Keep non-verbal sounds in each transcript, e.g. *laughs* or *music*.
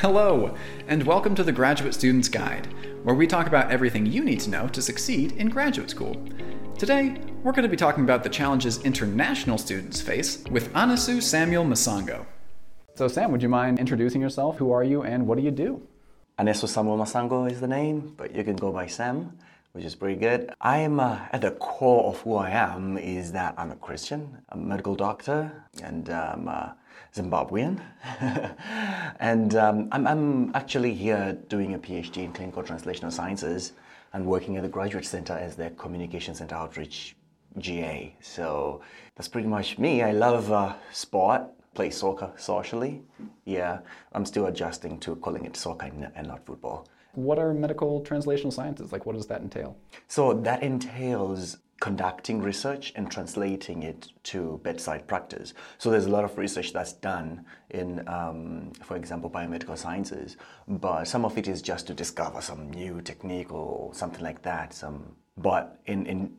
Hello, and welcome to the Graduate Student's Guide, where we talk about everything you need to know to succeed in graduate school. Today, we're going to be talking about the challenges international students face with Anesu Samuel Masango. So, Sam, would you mind introducing yourself? Who are you and what do you do? Anesu Samuel Masango is the name, but you can go by Sam, which is pretty good. I am uh, at the core of who I am is that I'm a Christian, a medical doctor, and um, uh, Zimbabwean. *laughs* and um, I'm, I'm actually here doing a PhD in clinical translational sciences and working at the Graduate Center as their Communications and Outreach GA. So that's pretty much me. I love uh, sport, play soccer socially. Yeah, I'm still adjusting to calling it soccer and not football. What are medical translational sciences? Like, what does that entail? So that entails conducting research and translating it to bedside practice. So there's a lot of research that's done in, um, for example, biomedical sciences, but some of it is just to discover some new technique or something like that. Some, but in, in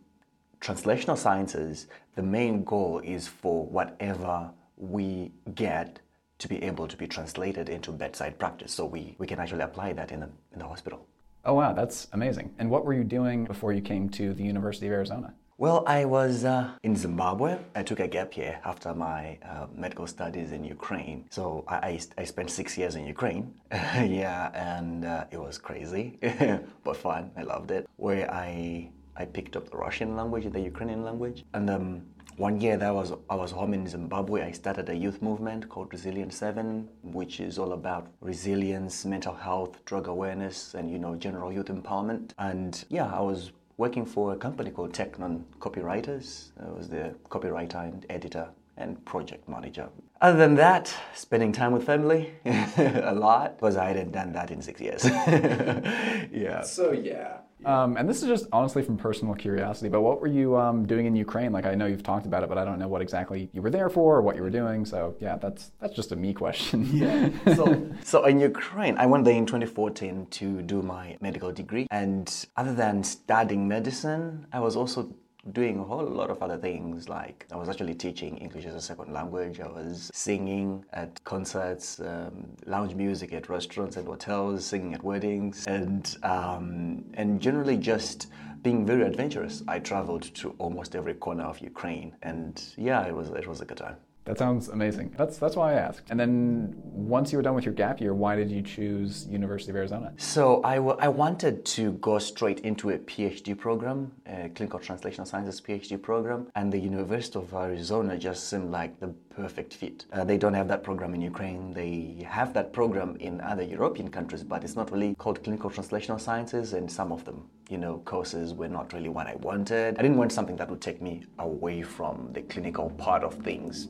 translational sciences, the main goal is for whatever we get to be able to be translated into bedside practice. So we, we can actually apply that in the, in the hospital. Oh, wow, that's amazing. And what were you doing before you came to the University of Arizona? Well, I was uh, in Zimbabwe. I took a gap year after my uh, medical studies in Ukraine. So I, I, I spent six years in Ukraine. *laughs* yeah, and uh, it was crazy, *laughs* but fun. I loved it. Where I I picked up the Russian language the Ukrainian language. And um, one year that was I was home in Zimbabwe. I started a youth movement called Resilient Seven, which is all about resilience, mental health, drug awareness, and you know general youth empowerment. And yeah, I was working for a company called Technon Copywriters. I was the copywriter and editor and project manager. Other than that, spending time with family *laughs* a lot because I hadn't done that in six years. *laughs* yeah. So yeah. Um, and this is just honestly from personal curiosity, but what were you um, doing in Ukraine? Like I know you've talked about it, but I don't know what exactly you were there for or what you were doing. So yeah, that's that's just a me question. yeah. *laughs* So, so in Ukraine, I went there in 2014 to do my medical degree, and other than studying medicine, I was also doing a whole lot of other things. Like I was actually teaching English as a second language. I was singing at concerts, um, lounge music at restaurants and hotels, singing at weddings, and um, and generally just being very adventurous. I traveled to almost every corner of Ukraine, and yeah, it was it was a good time. That sounds amazing. That's that's why I asked. And then once you were done with your gap year, why did you choose University of Arizona? So I, I wanted to go straight into a PhD program, a clinical translational sciences PhD program, and the University of Arizona just seemed like the perfect fit. Uh, they don't have that program in Ukraine. They have that program in other European countries, but it's not really called clinical translational sciences, and some of them, you know, courses were not really what I wanted. I didn't want something that would take me away from the clinical part of things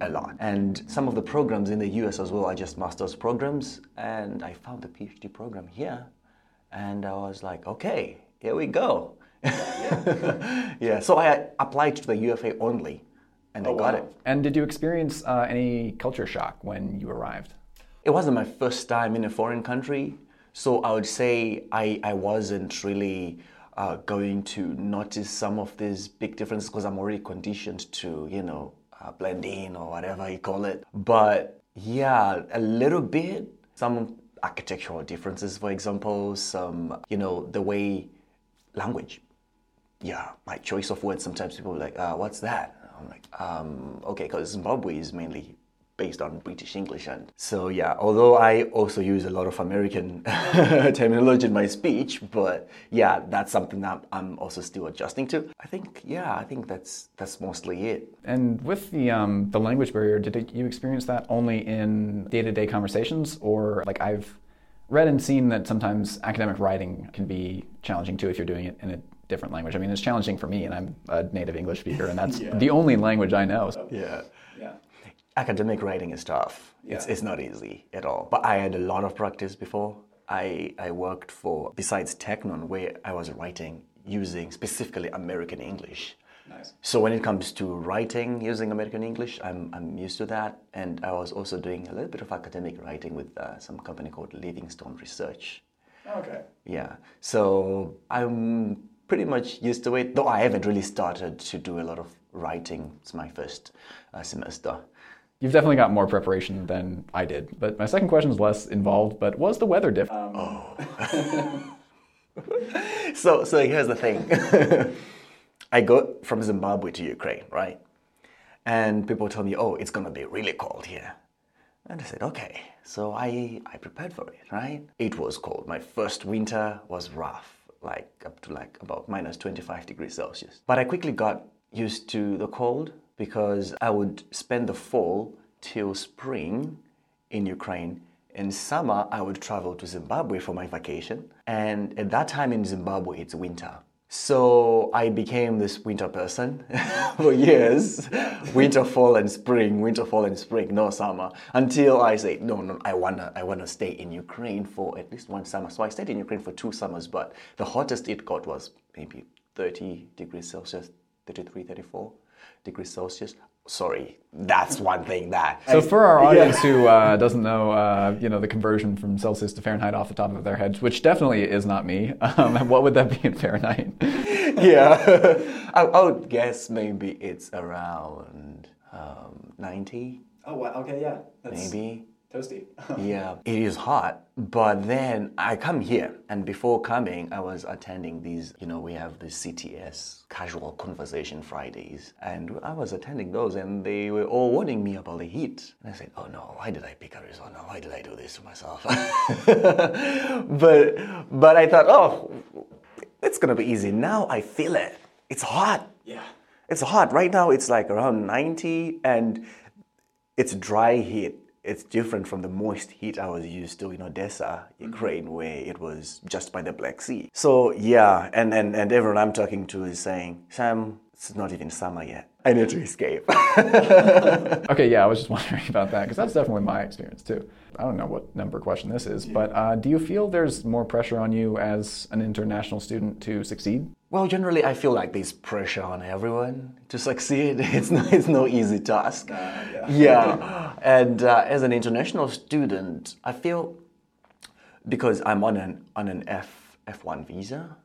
a lot. And some of the programs in the US as well are just master's programs. And I found the PhD program here. And I was like, okay, here we go. *laughs* yeah, so I applied to the UFA only and oh, I got wow. it. And did you experience uh, any culture shock when you arrived? It wasn't my first time in a foreign country. So I would say I, I wasn't really uh, going to notice some of these big differences because I'm already conditioned to, you know, uh, blend in or whatever you call it. But yeah, a little bit. Some architectural differences, for example, some, you know, the way language. Yeah, my choice of words. Sometimes people are like, uh, what's that? I'm like, um, okay, because Zimbabwe is mainly based on British English. And so, yeah, although I also use a lot of American *laughs* terminology in my speech, but yeah, that's something that I'm also still adjusting to. I think, yeah, I think that's that's mostly it. And with the um, the language barrier, did it, you experience that only in day to day conversations, or like I've read and seen that sometimes academic writing can be challenging too if you're doing it in a different language. I mean, it's challenging for me, and I'm a native English speaker, and that's *laughs* yeah. the only language I know. So. Yeah. Academic writing is tough. Yeah. It's, it's not easy at all. But I had a lot of practice before. I, I worked for, besides Technon, where I was writing using specifically American English. Nice. So when it comes to writing using American English, I'm, I'm used to that. And I was also doing a little bit of academic writing with uh, some company called Livingstone Research. Okay. Yeah. So I'm pretty much used to it, though I haven't really started to do a lot of writing. It's my first uh, semester. You've definitely got more preparation than I did. But my second question is less involved, but was the weather different? Um, *laughs* so, so here's the thing. *laughs* I go from Zimbabwe to Ukraine, right? And people tell me, oh, it's gonna be really cold here. And I said, okay. So I, I prepared for it, right? It was cold. My first winter was rough, like up to like about minus 25 degrees Celsius. But I quickly got used to the cold because I would spend the fall till spring in Ukraine. In summer, I would travel to Zimbabwe for my vacation. And at that time in Zimbabwe, it's winter. So I became this winter person *laughs* for years. winter, fall, and spring, winter, fall, and spring, no summer. Until I say, no, no, I wanna, I wanna stay in Ukraine for at least one summer. So I stayed in Ukraine for two summers, but the hottest it got was maybe 30 degrees Celsius, 33, 34 degrees Celsius sorry, that's one thing that. So for our audience yeah. who uh, doesn't know, uh, you know, the conversion from Celsius to Fahrenheit off the top of their heads, which definitely is not me. *laughs* Um, what would that be in Fahrenheit? *laughs* yeah, *laughs* I, I, would guess maybe it's around um, 90. Oh, wow. okay, yeah. That's... Maybe toasty. *laughs* yeah, it is hot. But then I come here, and before coming, I was attending these, you know, we have the CTS Casual Conversation Fridays, and I was attending those, and they were all warning me about the heat. And I said, oh no, why did I pick Arizona? Why did I do this to myself? *laughs* but, but I thought, oh, it's gonna be easy. Now I feel it. It's hot. Yeah. It's hot. Right now it's like around 90 and it's dry heat it's different from the moist heat I was used to in Odessa, Ukraine, mm-hmm. where it was just by the Black Sea. So yeah, and, and, and everyone I'm talking to is saying, Sam, it's not even summer yet. I need to escape. *laughs* okay, yeah, I was just *laughs* wondering about that because that's definitely my experience too. I don't know what number question this is, yeah. but uh, do you feel there's more pressure on you as an international student to succeed? Well, generally, I feel like there's pressure on everyone to succeed. *laughs* It's no, it's no easy task. Uh, yeah. yeah. *laughs* and uh, as an international student, I feel because I'm on an on an F F1 visa,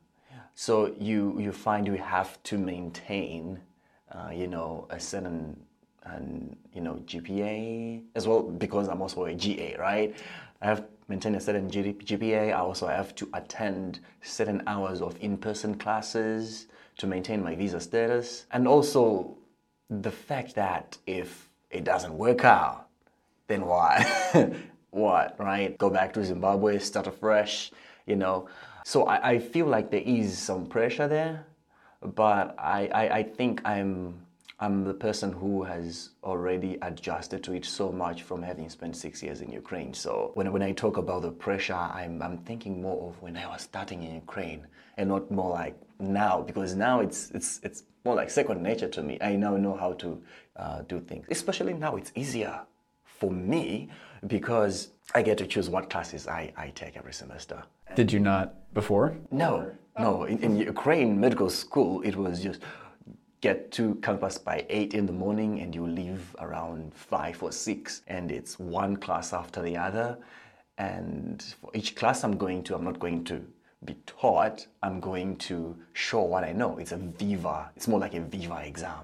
so you you find you have to maintain, uh, you know, a certain and you know GPA as well because I'm also a GA, right? I have maintain a certain GPA. I also have to attend certain hours of in-person classes to maintain my visa status, and also the fact that if it doesn't work out, then what? *laughs* what, right? Go back to Zimbabwe, start afresh, you know. So I, I feel like there is some pressure there, but I, I, I think I'm I'm the person who has already adjusted to it so much from having spent six years in Ukraine. So when, when I talk about the pressure, I'm, I'm thinking more of when I was starting in Ukraine and not more like now, because now it's, it's, it's more like second nature to me. I now know how to uh, do things. Especially now, it's easier for me because I get to choose what classes I, I take every semester. Did you not before? No, no. In, in Ukraine medical school, it was just get to campus by 8 in the morning and you leave around 5 or 6 and it's one class after the other. And for each class I'm going to I'm not going to be taught. I'm going to show what I know. It's a viva it's more like a viva exam.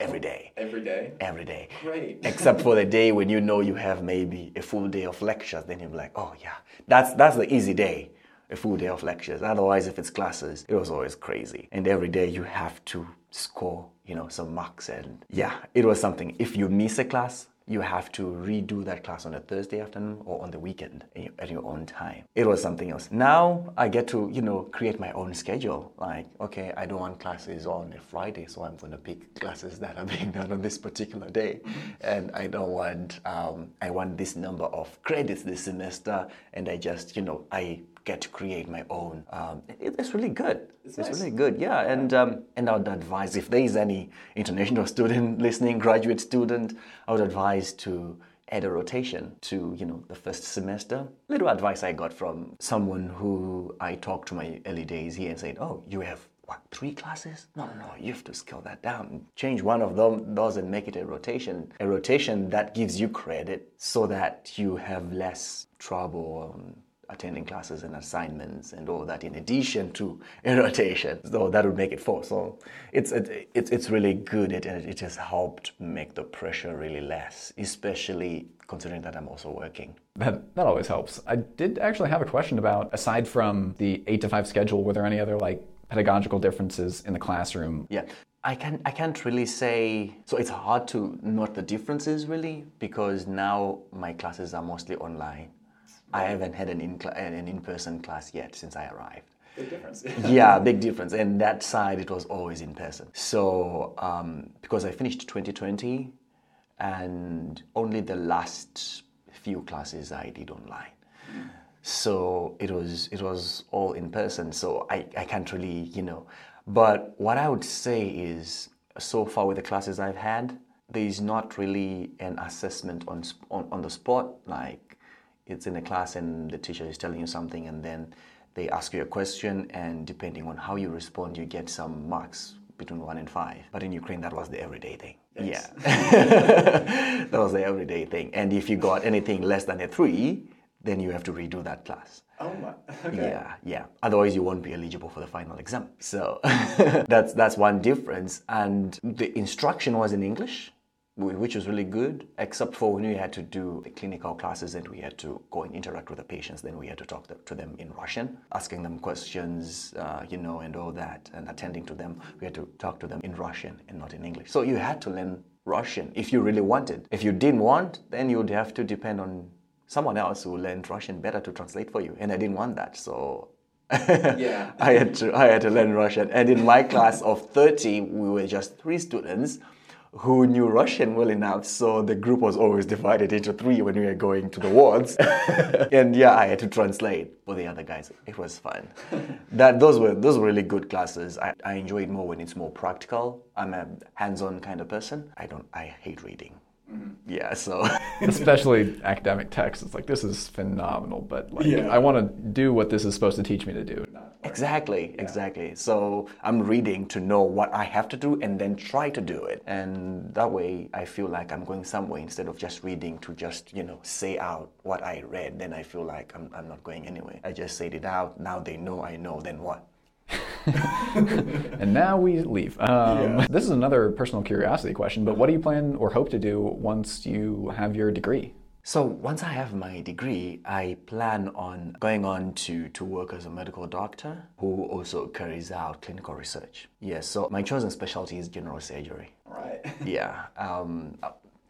Every day. Every day? Every day. Great. *laughs* Except for the day when you know you have maybe a full day of lectures then you're like oh yeah that's that's the easy day a full day of lectures. Otherwise, if it's classes, it was always crazy. And every day you have to score, you know, some marks. And yeah, it was something. If you miss a class, you have to redo that class on a Thursday afternoon or on the weekend at your own time. It was something else. Now I get to, you know, create my own schedule. Like, okay, I don't want classes on a Friday, so I'm going to pick classes that are *laughs* being done on this particular day. And I don't want, um, I want this number of credits this semester, and I just, you know, I get to create my own. Um, it, it's really good. It's, it's nice. really good, yeah. And um, and I would advise if there is any international *laughs* student listening, graduate student, I would advise to add a rotation to you know the first semester. Little advice I got from someone who I talked to my early days here and said, "Oh, you have." What, three classes? No, no, you have to scale that down. Change one of them, those and make it a rotation. A rotation that gives you credit so that you have less trouble attending classes and assignments and all that in addition to *laughs* a rotation. So that would make it four. So it's it, it's it's really good. It it has helped make the pressure really less, especially considering that I'm also working. That that always helps. I did actually have a question about aside from the eight to five schedule, were there any other like pedagogical differences in the classroom? Yeah. I can I can't really say so it's hard to note the differences really because now my classes are mostly online. I haven't had an in an in-person class yet since I arrived. Big difference. *laughs* yeah, big difference. And that side, it was always in person. So um, because I finished 2020, and only the last few classes I did online. So it was it was all in person. So I, I can't really you know. But what I would say is so far with the classes I've had, there is not really an assessment on on, on the spot like it's in a class and the teacher is telling you something and then they ask you a question and depending on how you respond you get some marks between one and five. But in Ukraine, that was the everyday thing. Yes. Yeah. *laughs* that was the everyday thing. And if you got anything less than a three, then you have to redo that class. Oh my. Okay. Yeah, yeah. Otherwise, you won't be eligible for the final exam. So *laughs* that's that's one difference. And the instruction was in English which was really good, except for when we had to do the clinical classes and we had to go and interact with the patients. Then we had to talk to them in Russian, asking them questions, uh, you know, and all that, and attending to them. We had to talk to them in Russian and not in English. So you had to learn Russian if you really wanted. If you didn't want, then you would have to depend on someone else who learned Russian better to translate for you. And I didn't want that, so *laughs* yeah. I had to I had to learn Russian. And in my class of 30, we were just three students who knew Russian well enough, so the group was always divided into three when we were going to the wards. *laughs* and yeah, I had to translate for the other guys. It was fun. *laughs* that those were those were really good classes. I, I enjoy it more when it's more practical. I'm a hands-on kind of person. I don't I hate reading. Mm-hmm. Yeah, so *laughs* especially academic texts, it's like this is phenomenal, but like yeah. I want to do what this is supposed to teach me to do. Exactly, yeah. exactly. So I'm reading to know what I have to do and then try to do it. And that way I feel like I'm going somewhere instead of just reading to just, you know, say out what I read. Then I feel like I'm, I'm not going anywhere. I just said it out. Now they know I know. Then what? *laughs* and now we leave. Um, yeah. This is another personal curiosity question, but what do you plan or hope to do once you have your degree? So once I have my degree, I plan on going on to, to work as a medical doctor who also carries out clinical research. Yes, so my chosen specialty is general surgery. Right. yeah. Um,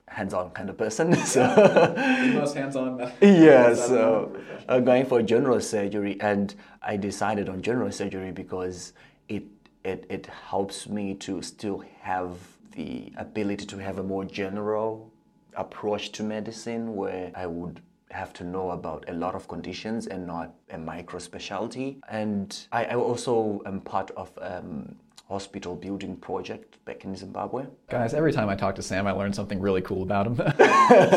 hands-on kind of person. *laughs* So the most hands-on. *laughs* yeah, so I'm going for general surgery, and I decided on general surgery because it it it helps me to still have the ability to have a more general approach to medicine where I would have to know about a lot of conditions and not a micro specialty. And I, I also am part of um, hospital building project back in Zimbabwe. Guys, every time I talk to Sam, I learn something really cool about him. *laughs*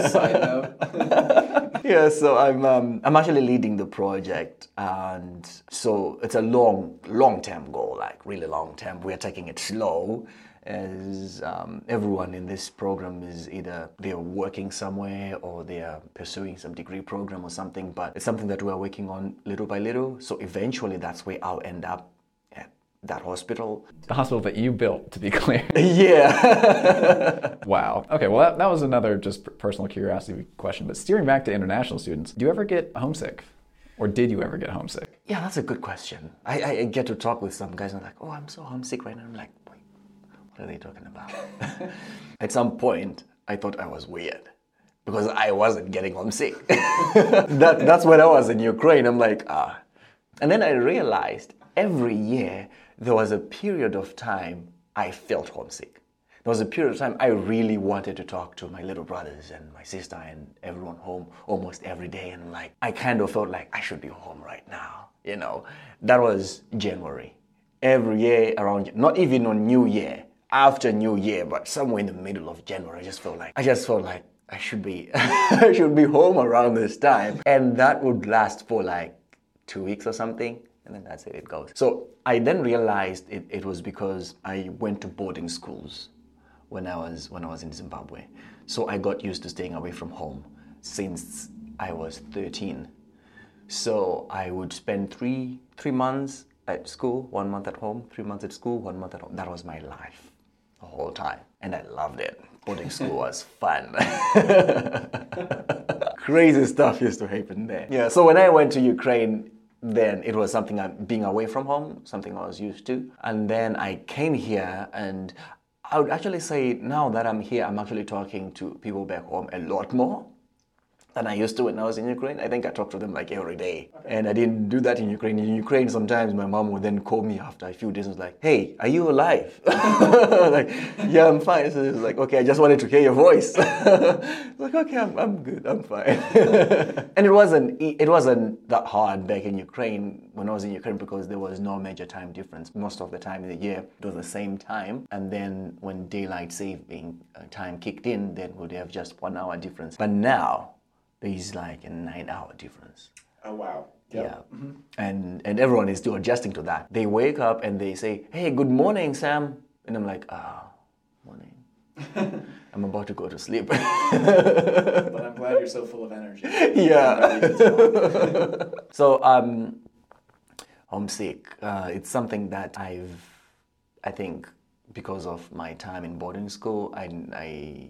Side note. *laughs* yeah, so I'm um, I'm actually leading the project, and so it's a long long term goal, like really long term. We're taking it slow as um, everyone in this program is either they're working somewhere or they are pursuing some degree program or something, but it's something that we're working on little by little. So eventually that's where I'll end up at that hospital. The hospital that you built, to be *laughs* clear. yeah. *laughs* wow. Okay, well, that, that was another just personal curiosity question. But steering back to international students, do you ever get homesick? Or did you ever get homesick? Yeah, that's a good question. I, I get to talk with some guys and I'm like, oh, I'm so homesick right now. I'm like, what are they talking about? *laughs* At some point, I thought I was weird because I wasn't getting homesick. that, that's when I was in Ukraine. I'm like, ah. And then I realized every year there was a period of time I felt homesick. There was a period of time I really wanted to talk to my little brothers and my sister and everyone home almost every day. And like, I kind of felt like I should be home right now. You know, that was January. Every year around, not even on New Year, after New Year, but somewhere in the middle of January, I just felt like I just felt like I should be *laughs* I should be home around this time, and that would last for like two weeks or something, and then that's it. It goes. So I then realized it, it was because I went to boarding schools when I was when I was in Zimbabwe, so I got used to staying away from home since I was 13. So I would spend three three months at school, one month at home, three months at school, one month at home. That was my life the whole time. And I loved it. Boarding school *laughs* was fun. *laughs* Crazy stuff used to happen there. Yeah, so when I went to Ukraine, then it was something I'm being away from home, something I was used to. And then I came here and I would actually say now that I'm here, I'm actually talking to people back home a lot more than I used to when I was in Ukraine. I think I talked to them like every day. Okay. And I didn't do that in Ukraine. In Ukraine, sometimes my mom would then call me after a few days and was like, hey, are you alive? *laughs* like, yeah, I'm fine. So it's like, okay, I just wanted to hear your voice. *laughs* like, okay, I'm, I'm good, I'm fine. *laughs* and it wasn't, it wasn't that hard back in Ukraine when I was in Ukraine because there was no major time difference. Most of the time in the year, it was the same time. And then when daylight saving uh, time kicked in, then would have just one hour difference. But now, there's like a nine hour difference. Oh, wow. Yep. Yeah. Mm-hmm. And, and everyone is still adjusting to that. They wake up and they say, hey, good morning, Sam. And I'm like, ah, oh, morning. *laughs* I'm about to go to sleep. but I'm glad you're so full of energy. *laughs* Yeah. *laughs* so, um, homesick. Uh, it's something that I've, I think, because of my time in boarding school, I, I,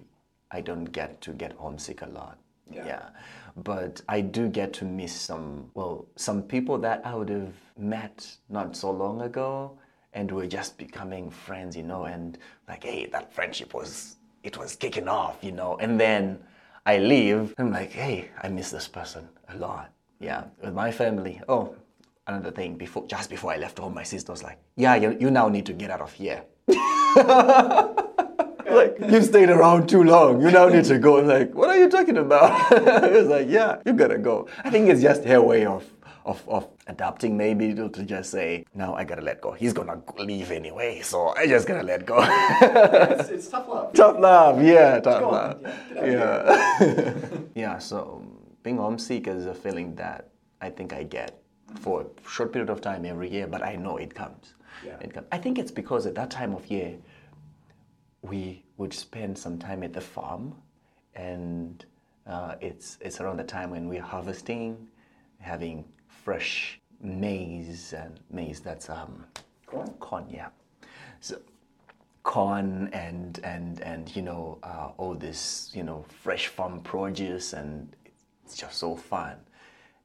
I don't get to get homesick a lot. Yeah. yeah. But I do get to miss some, well, some people that I would have met not so long ago and we're just becoming friends, you know, and like, hey, that friendship was, it was kicking off, you know, and then I leave, I'm like, hey, I miss this person a lot. Yeah, with my family. Oh, another thing, before just before I left home, my sister was like, yeah, you, you now need to get out of here. *laughs* *laughs* like, you stayed around too long. You now need to go. like, what are you talking about? *laughs* He was like, yeah, you gotta go. I think it's just her way of of, of adapting maybe to, to just say, no, I gotta let go. He's gonna leave anyway, so I just gotta let go. it's, it's, tough love. Tough *laughs* love, yeah, tough love. Yeah. Yeah. yeah, so being homesick is a feeling that I think I get for a short period of time every year, but I know it comes. Yeah. It comes. I think it's because at that time of year, we would spend some time at the farm, and uh, it's it's around the time when we're harvesting, having fresh maize and maize that's um, corn. Corn, yeah. So corn and and and you know uh, all this you know fresh farm produce and it's just so fun.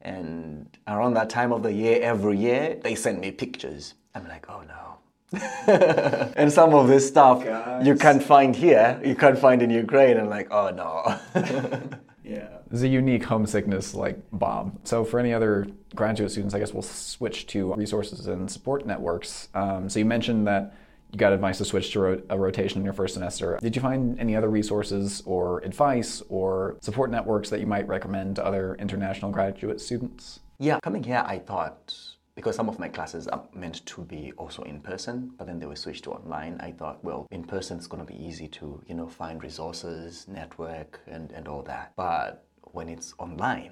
And around that time of the year, every year, they send me pictures. I'm like, oh no, *laughs* and some of this stuff Guys. you can't find here, you can't find in Ukraine. And like, oh no. *laughs* yeah. There's a unique homesickness like Bob. So for any other graduate students, I guess we'll switch to resources and support networks. Um, so you mentioned that you got advice to switch to ro- a rotation in your first semester. Did you find any other resources or advice or support networks that you might recommend to other international graduate students? Yeah, coming here, I thought because some of my classes are meant to be also in person, but then they were switched to online. I thought, well, in person it's going to be easy to, you know, find resources, network, and, and all that. But when it's online,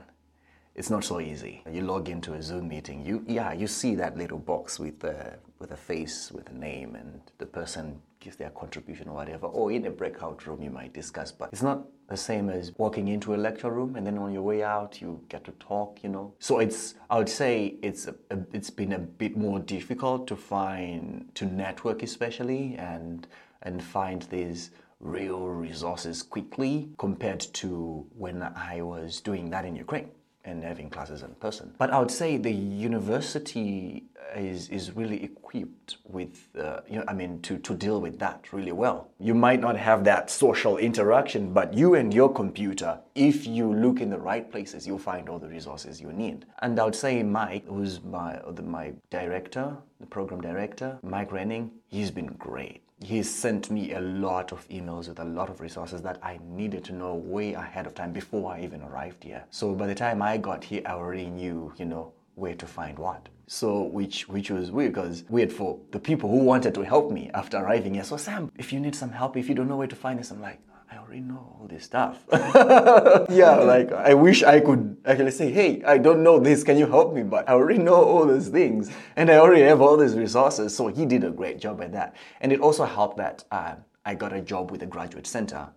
it's not so easy. You log into a Zoom meeting, you yeah, you see that little box with a with a face, with a name, and the person gives their contribution or whatever. Or in a breakout room, you might discuss. But it's not the same as walking into a lecture room and then on your way out, you get to talk. You know. So it's I would say it's a, a, it's been a bit more difficult to find to network, especially and and find these real resources quickly compared to when I was doing that in Ukraine and having classes in person. But I would say the university is, is really equipped with, uh, you know, I mean, to, to deal with that really well. You might not have that social interaction, but you and your computer, if you look in the right places, you'll find all the resources you need. And I would say Mike, who's my, my director, the program director, Mike Renning, he's been great he sent me a lot of emails with a lot of resources that I needed to know way ahead of time before I even arrived here. So by the time I got here, I already knew, you know, where to find what. So which which was weird because weird for the people who wanted to help me after arriving here. So Sam, if you need some help, if you don't know where to find this, I'm like, I already know all this stuff. *laughs* yeah, like I wish I could actually say, hey, I don't know this, can you help me? But I already know all these things and I already have all these resources. So he did a great job at that. And it also helped that uh, I got a job with the graduate center.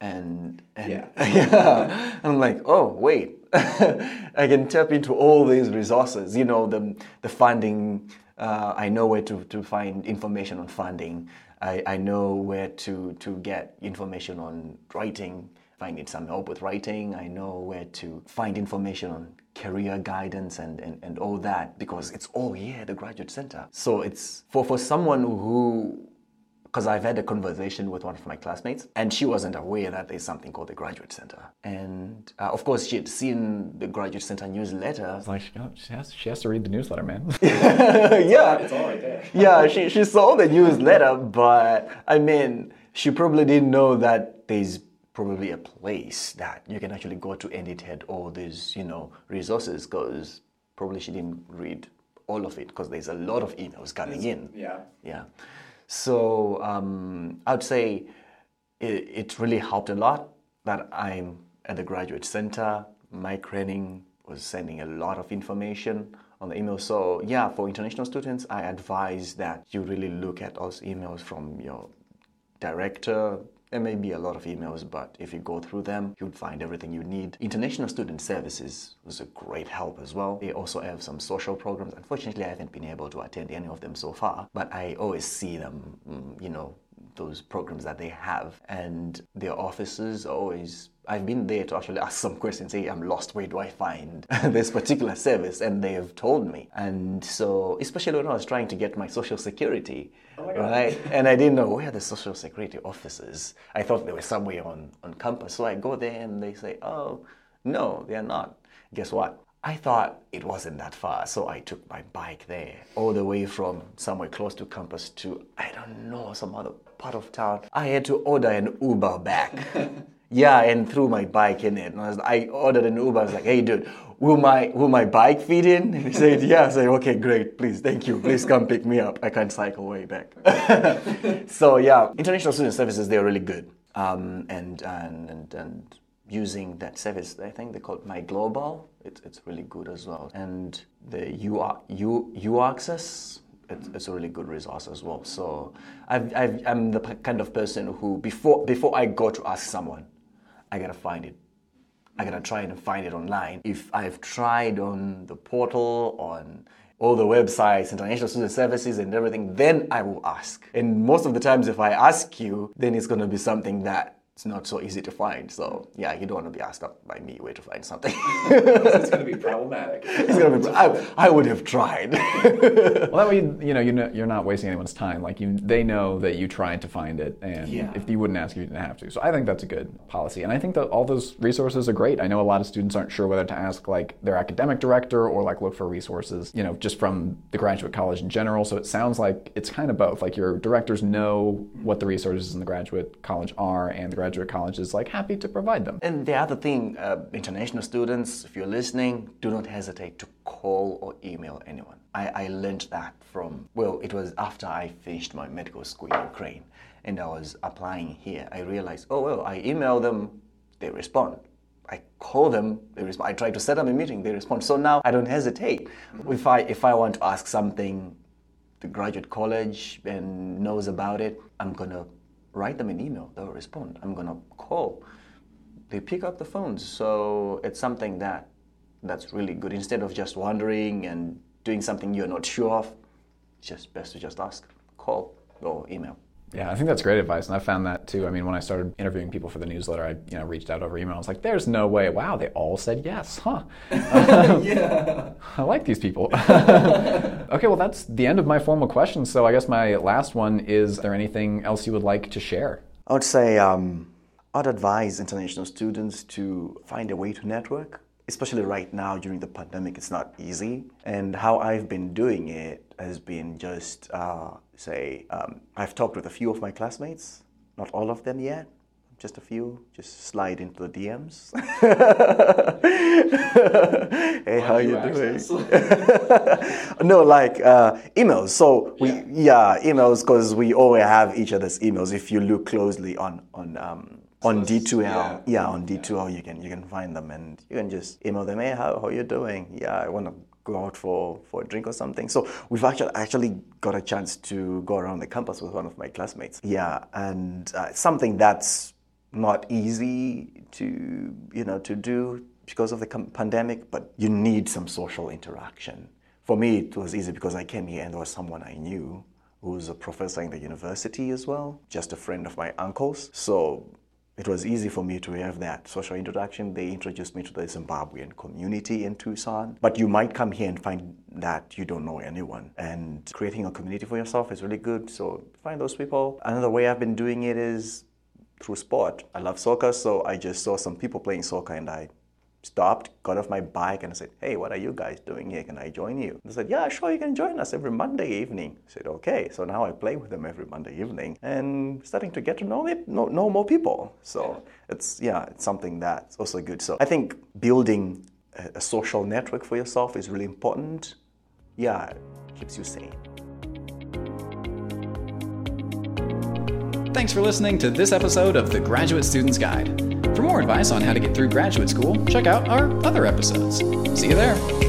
And, and yeah. *laughs* yeah. I'm like, oh, wait, *laughs* I can tap into all these resources. You know, the the funding. Uh, I know where to, to find information on funding. I, I know where to to get information on writing. If I need some help with writing, I know where to find information on career guidance and, and, and all that because it's all here at the graduate center. So it's for, for someone who because I've had a conversation with one of my classmates, and she wasn't aware that there's something called the Graduate Center. And uh, of course, she had seen the Graduate Center newsletter. It's like oh, she has, she has to read the newsletter, man. *laughs* yeah, It's all right there. *laughs* yeah, she, she saw the newsletter, but I mean, she probably didn't know that there's probably a place that you can actually go to and it had all these, you know, resources because probably she didn't read all of it because there's a lot of emails coming in. Yeah. Yeah. So um, I would say it, it really helped a lot that I'm at the graduate center. My training was sending a lot of information on the email. So yeah, for international students, I advise that you really look at those emails from your director. There may be a lot of emails, but if you go through them, you'd find everything you need. International Student Services was a great help as well. They also have some social programs. Unfortunately, I haven't been able to attend any of them so far, but I always see them, mm, you know, those programs that they have. And their offices are always I've been there to actually ask some questions, say, I'm lost, where do I find *laughs* this particular service? And they have told me. And so, especially when I was trying to get my social security, oh right? And I didn't know where the social security offices. I thought they were somewhere on, on campus. So I go there and they say, oh, no, they're not. Guess what? I thought it wasn't that far, so I took my bike there, all the way from somewhere close to campus to, I don't know, some other part of town. I had to order an Uber back. *laughs* Yeah, and threw my bike in it. And I, was, I ordered an Uber. I was like, "Hey, dude, will my will my bike fit in?" And *laughs* he said, "Yeah." I said, "Okay, great. Please, thank you. Please come pick me up. I can't cycle way back." *laughs* so yeah, international student services they're really good. Um, and, and and and using that service, I think they call it My Global. It's it's really good as well. And the U U U access it's, a really good resource as well. So I've, I'm the kind of person who before before I go to ask someone, I gotta find it. I gotta try and find it online. If I've tried on the portal, on all the websites, international student services, and everything, then I will ask. And most of the times, if I ask you, then it's gonna be something that it's not so easy to find. So yeah, you don't want to be asked up by me where to find something. it's going to be problematic. *laughs* it's gonna be. I, I would have tried. *laughs* well, that way, you, you know, you know, you're not wasting anyone's time. Like you, they know that you tried to find it, and Yeah. if you wouldn't ask, you didn't have to. So I think that's a good policy, and I think that all those resources are great. I know a lot of students aren't sure whether to ask like their academic director or like look for resources, you know, just from the graduate college in general. So it sounds like it's kind of both. Like your directors know what the resources in the graduate college are, and the graduate college is like happy to provide them. And the other thing, uh, international students, if you're listening, do not hesitate to call or email anyone. I, I learned that from, well, it was after I finished my medical school in Ukraine and I was applying here. I realized, oh, well, I email them, they respond. I call them, they respond. I try to set up a meeting, they respond. So now I don't hesitate. If I, if I want to ask something, the graduate college and knows about it, I'm gonna write them an email. They'll respond. I'm gonna call. They pick up the phones. So it's something that that's really good. Instead of just wondering and doing something you're not sure of, it's just best to just ask, call, or email. Yeah, I think that's great advice, and I found that too. I mean, when I started interviewing people for the newsletter, I you know reached out over email. I was like, "There's no way! Wow, they all said yes, huh?" *laughs* yeah. *laughs* I like these people. *laughs* okay, well, that's the end of my formal questions. So I guess my last one is: There anything else you would like to share? I would say um, I'd advise international students to find a way to network, especially right now during the pandemic. It's not easy, and how I've been doing it has been just uh, say um, I've talked with a few of my classmates, not all of them yet. Just a few, just slide into the DMs. *laughs* hey, how you doing? *laughs* no, like uh, emails. So we, yeah, emails because we always have each other's emails. If you look closely on on um, on D2L, yeah. yeah. on D2L, you can you can find them and you can just email them. Hey, how how you doing? Yeah, I want to go out for, for a drink or something. So we've actually actually got a chance to go around the campus with one of my classmates. Yeah, and uh, something that's not easy to you know to do because of the pandemic, but you need some social interaction. For me, it was easy because I came here and there was someone I knew who's a professor in the university as well, just a friend of my uncle's. So it was easy for me to have that social interaction. They introduced me to the Zimbabwean community in Tucson. But you might come here and find that you don't know anyone. And creating a community for yourself is really good. So find those people. Another way I've been doing it is through sport. I love soccer, so I just saw some people playing soccer and I stopped, got off my bike, and I said, Hey, what are you guys doing here? Can I join you? They said, Yeah, sure, you can join us every Monday evening. I said, Okay. So now I play with them every Monday evening and starting to get to know it, know, know more people. So it's, yeah, it's something that's also good. So I think building a, a social network for yourself is really important. Yeah, it keeps you sane. Thanks for listening to this episode of The Graduate Student's Guide. For more advice on how to get through graduate school, check out our other episodes. See you there.